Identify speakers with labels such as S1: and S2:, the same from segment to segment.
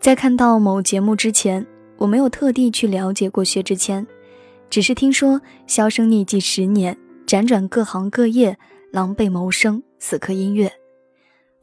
S1: 在看到某节目之前，我没有特地去了解过薛之谦，只是听说销声匿迹十年，辗转各行各业，狼狈谋生，死磕音乐，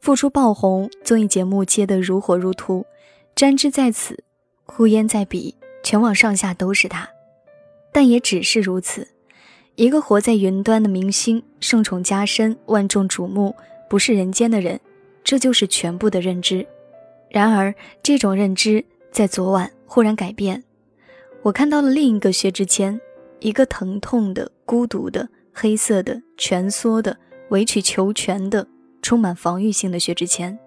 S1: 复出爆红，综艺节目接得如火如荼，沾之在此，呼烟在彼，全网上下都是他。但也只是如此，一个活在云端的明星，盛宠加身，万众瞩目，不是人间的人，这就是全部的认知。然而，这种认知在昨晚忽然改变，我看到了另一个薛之谦，一个疼痛的、孤独的、黑色的、蜷缩的、委曲求全的、充满防御性的薛之谦。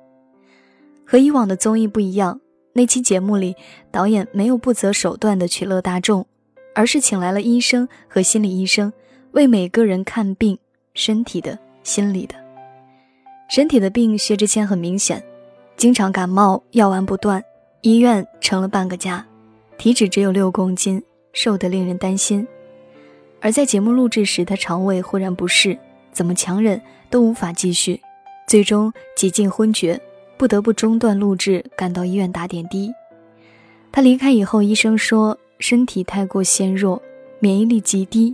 S1: 和以往的综艺不一样，那期节目里，导演没有不择手段的取乐大众。而是请来了医生和心理医生，为每个人看病，身体的、心理的。身体的病，薛之谦很明显，经常感冒，药丸不断，医院成了半个家，体脂只有六公斤，瘦得令人担心。而在节目录制时，他肠胃忽然不适，怎么强忍都无法继续，最终几近昏厥，不得不中断录制，赶到医院打点滴。他离开以后，医生说。身体太过纤弱，免疫力极低。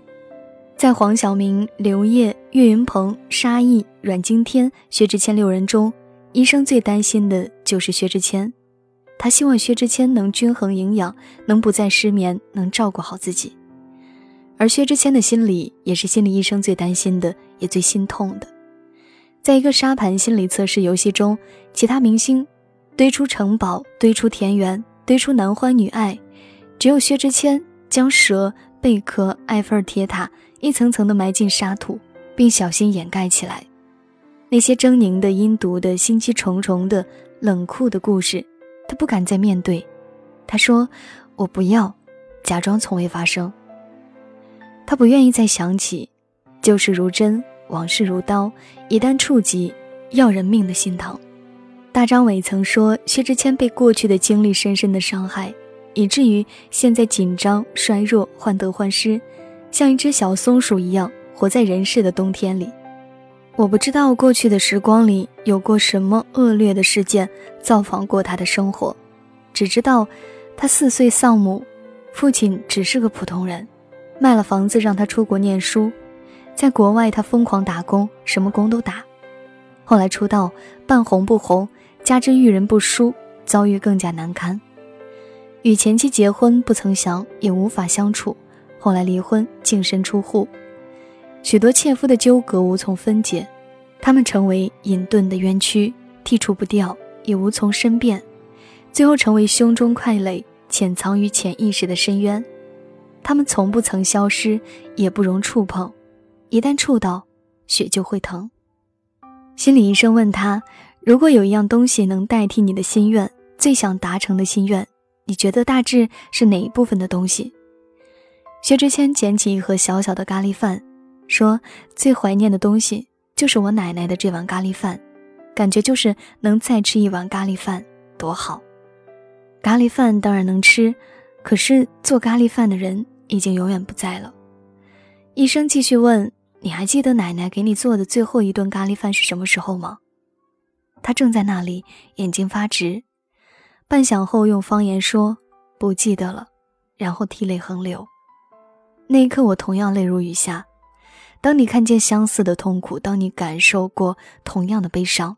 S1: 在黄晓明、刘烨、岳云鹏、沙溢、阮经天、薛之谦六人中，医生最担心的就是薛之谦。他希望薛之谦能均衡营养，能不再失眠，能照顾好自己。而薛之谦的心理也是心理医生最担心的，也最心痛的。在一个沙盘心理测试游戏中，其他明星堆出城堡，堆出田园，堆出男欢女爱。只有薛之谦将蛇、贝壳、埃菲尔铁塔一层层地埋进沙土，并小心掩盖起来。那些狰狞的、阴毒的、心机重重的、冷酷的故事，他不敢再面对。他说：“我不要，假装从未发生。”他不愿意再想起，旧事如针，往事如刀，一旦触及，要人命的心疼。大张伟曾说，薛之谦被过去的经历深深的伤害。以至于现在紧张、衰弱、患得患失，像一只小松鼠一样活在人世的冬天里。我不知道过去的时光里有过什么恶劣的事件造访过他的生活，只知道他四岁丧母，父亲只是个普通人，卖了房子让他出国念书，在国外他疯狂打工，什么工都打。后来出道，半红不红，加之遇人不淑，遭遇更加难堪。与前妻结婚不曾想也无法相处，后来离婚净身出户，许多切肤的纠葛无从分解，他们成为隐遁的冤屈，剔除不掉也无从申辩，最后成为胸中块垒，潜藏于潜意识的深渊。他们从不曾消失，也不容触碰，一旦触到，血就会疼。心理医生问他：如果有一样东西能代替你的心愿，最想达成的心愿？你觉得大致是哪一部分的东西？薛之谦捡起一盒小小的咖喱饭，说：“最怀念的东西就是我奶奶的这碗咖喱饭，感觉就是能再吃一碗咖喱饭多好。咖喱饭当然能吃，可是做咖喱饭的人已经永远不在了。”医生继续问：“你还记得奶奶给你做的最后一顿咖喱饭是什么时候吗？”他正在那里，眼睛发直。半晌后，用方言说：“不记得了。”然后涕泪横流。那一刻，我同样泪如雨下。当你看见相似的痛苦，当你感受过同样的悲伤，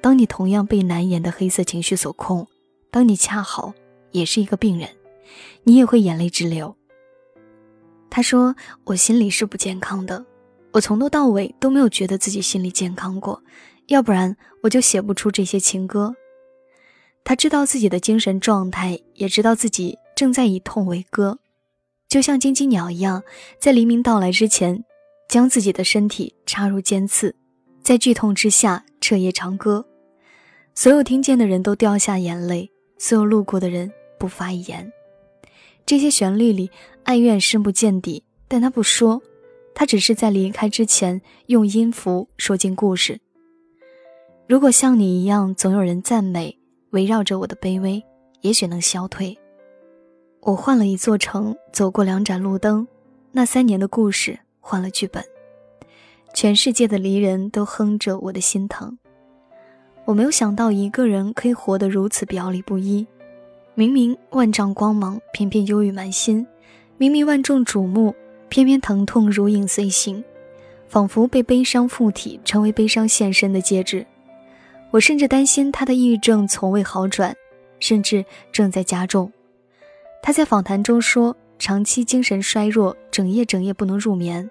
S1: 当你同样被难言的黑色情绪所控，当你恰好也是一个病人，你也会眼泪直流。他说：“我心里是不健康的，我从头到尾都没有觉得自己心里健康过，要不然我就写不出这些情歌。”他知道自己的精神状态，也知道自己正在以痛为歌，就像金鸡鸟一样，在黎明到来之前，将自己的身体插入尖刺，在剧痛之下彻夜长歌。所有听见的人都掉下眼泪，所有路过的人不发一言。这些旋律里，哀怨深不见底，但他不说，他只是在离开之前用音符说尽故事。如果像你一样，总有人赞美。围绕着我的卑微，也许能消退。我换了一座城，走过两盏路灯，那三年的故事换了剧本。全世界的离人都哼着我的心疼。我没有想到一个人可以活得如此表里不一，明明万丈光芒，偏偏忧郁满心；明明万众瞩目，偏偏疼痛如影随形，仿佛被悲伤附体，成为悲伤现身的介质。我甚至担心他的抑郁症从未好转，甚至正在加重。他在访谈中说，长期精神衰弱，整夜整夜不能入眠，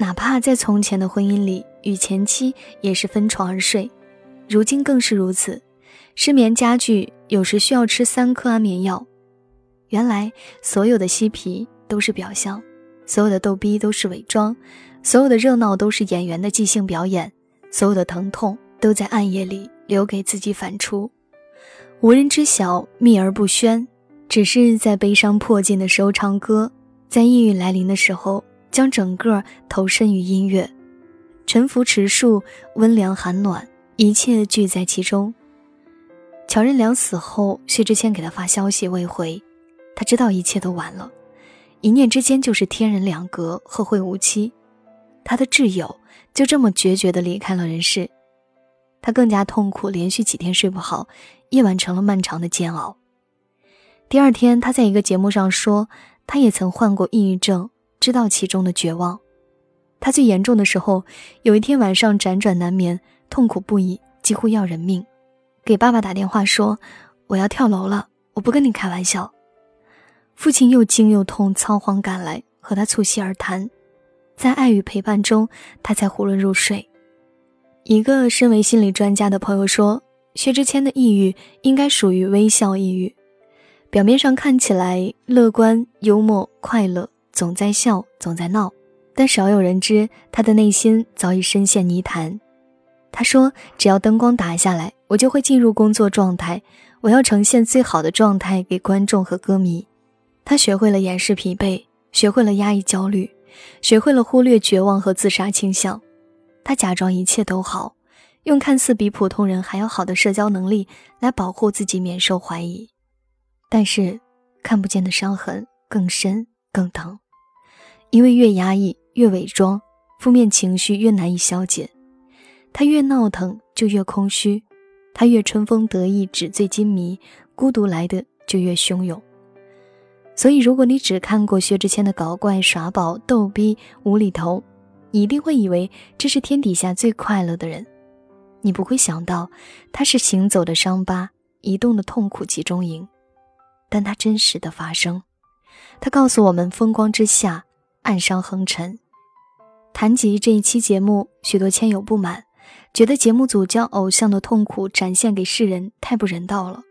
S1: 哪怕在从前的婚姻里与前妻也是分床而睡，如今更是如此。失眠加剧，有时需要吃三颗安眠药。原来所有的嬉皮都是表象，所有的逗逼都是伪装，所有的热闹都是演员的即兴表演，所有的疼痛都在暗夜里留给自己反刍，无人知晓，秘而不宣，只是在悲伤迫近的时候唱歌，在抑郁来临的时候将整个投身于音乐，沉浮池树，温凉寒暖，一切聚在其中。乔任梁死后，薛之谦给他发消息未回，他知道一切都晚了，一念之间就是天人两隔，后会无期。他的挚友就这么决绝地离开了人世，他更加痛苦，连续几天睡不好，夜晚成了漫长的煎熬。第二天，他在一个节目上说，他也曾患过抑郁症，知道其中的绝望。他最严重的时候，有一天晚上辗转难眠，痛苦不已，几乎要人命。给爸爸打电话说：“我要跳楼了，我不跟你开玩笑。”父亲又惊又痛，仓皇赶来和他促膝而谈，在爱与陪伴中，他才囫囵入睡。一个身为心理专家的朋友说：“薛之谦的抑郁应该属于微笑抑郁，表面上看起来乐观、幽默、快乐，总在笑，总在闹，但少有人知他的内心早已深陷泥潭。”他说：“只要灯光打下来。”我就会进入工作状态，我要呈现最好的状态给观众和歌迷。他学会了掩饰疲惫，学会了压抑焦虑，学会了忽略绝望和自杀倾向。他假装一切都好，用看似比普通人还要好的社交能力来保护自己免受怀疑。但是，看不见的伤痕更深更疼，因为越压抑越伪装，负面情绪越难以消解，他越闹腾就越空虚。他越春风得意，纸醉金迷，孤独来的就越汹涌。所以，如果你只看过薛之谦的搞怪、耍宝、逗逼、无厘头，你一定会以为这是天底下最快乐的人。你不会想到，他是行走的伤疤，移动的痛苦集中营。但他真实的发生，他告诉我们：风光之下，暗伤横陈。谈及这一期节目，许多签友不满。觉得节目组将偶像的痛苦展现给世人太不人道了，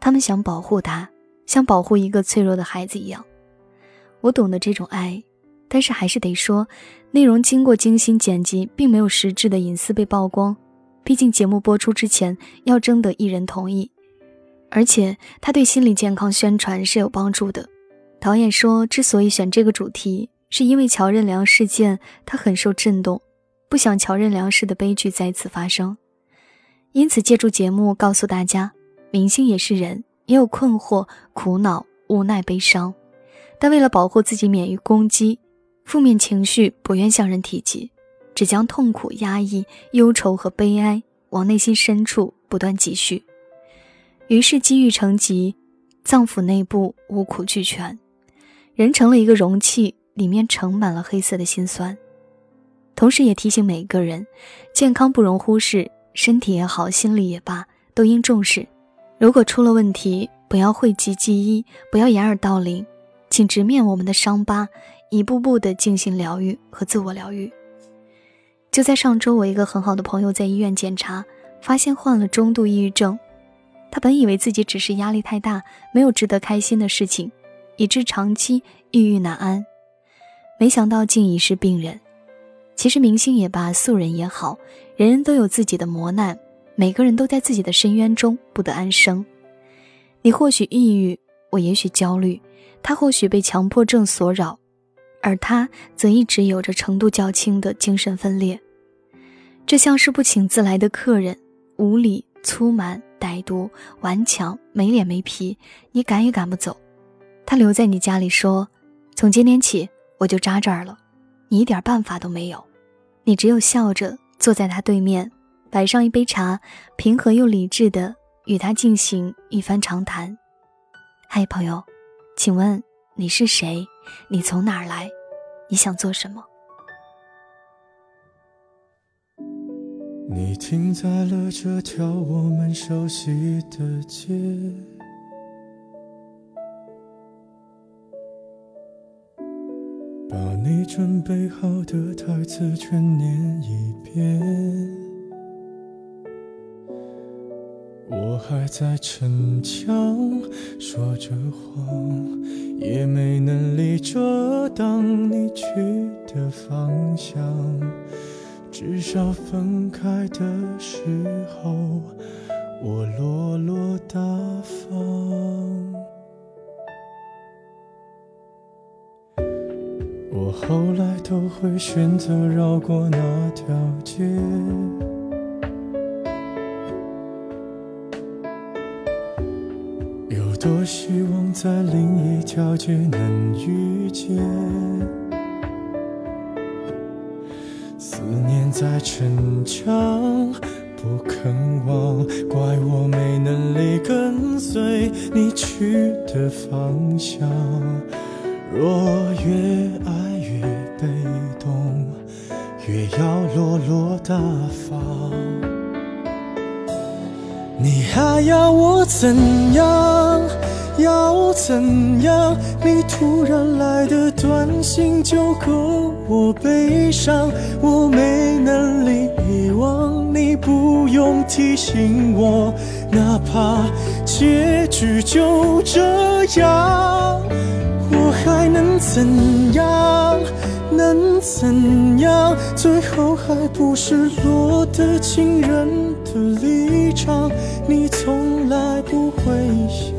S1: 他们想保护他，像保护一个脆弱的孩子一样。我懂得这种爱，但是还是得说，内容经过精心剪辑，并没有实质的隐私被曝光。毕竟节目播出之前要征得艺人同意，而且他对心理健康宣传是有帮助的。导演说，之所以选这个主题，是因为乔任梁事件，他很受震动。不想乔任梁式的悲剧再次发生，因此借助节目告诉大家，明星也是人，也有困惑、苦恼、无奈、悲伤，但为了保护自己免于攻击，负面情绪不愿向人提及，只将痛苦、压抑、忧愁和悲哀往内心深处不断积蓄，于是积郁成疾，脏腑内部五苦俱全，人成了一个容器，里面盛满了黑色的心酸。同时也提醒每一个人，健康不容忽视，身体也好，心理也罢，都应重视。如果出了问题，不要讳疾忌医，不要掩耳盗铃，请直面我们的伤疤，一步步的进行疗愈和自我疗愈。就在上周，我一个很好的朋友在医院检查，发现患了中度抑郁症。他本以为自己只是压力太大，没有值得开心的事情，以致长期抑郁难安，没想到竟已是病人。其实明星也罢，素人也好，人人都有自己的磨难，每个人都在自己的深渊中不得安生。你或许抑郁，我也许焦虑，他或许被强迫症所扰，而他则一直有着程度较轻的精神分裂。这像是不请自来的客人，无理、粗蛮、歹毒、顽强、没脸没皮，你赶也赶不走。他留在你家里说：“从今天起，我就扎这儿了。”你一点办法都没有，你只有笑着坐在他对面，摆上一杯茶，平和又理智的与他进行一番长谈。嗨，朋友，请问你是谁？你从哪儿来？你想做什么？
S2: 你停在了这条我们熟悉的街，把你准备好的台词全念一遍。我还在逞强，说着谎，也没能力遮挡你去的方向。至少分开的时候，我落落我后来都会选择绕过那条街。有多希望在另一条街能遇见，思念在逞强，不肯忘，怪我没能力跟随你去的方向。若月大方。你还要我怎样？要怎样？你突然来的短信就够我悲伤，我没能力遗忘。你不用提醒我，哪怕结局就这样，我还能怎样？能怎样？最后还不是落得情人的立场？你从来不会想，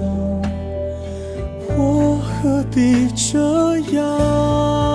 S2: 我何必这样？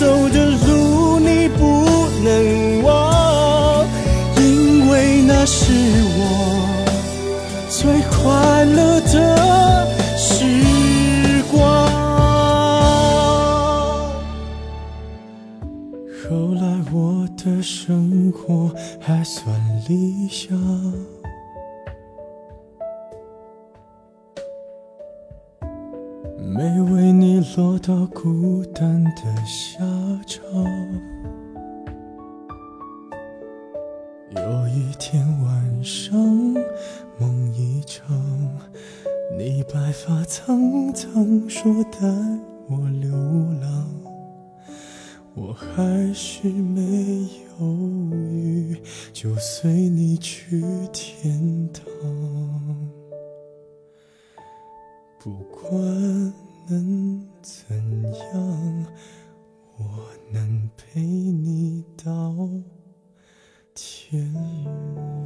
S2: 陪到孤单的下场。有一天晚上，梦一场，你白发苍苍，说带我流浪，我还是没犹豫，就随你去天堂。不管。能。怎样我能陪你到天明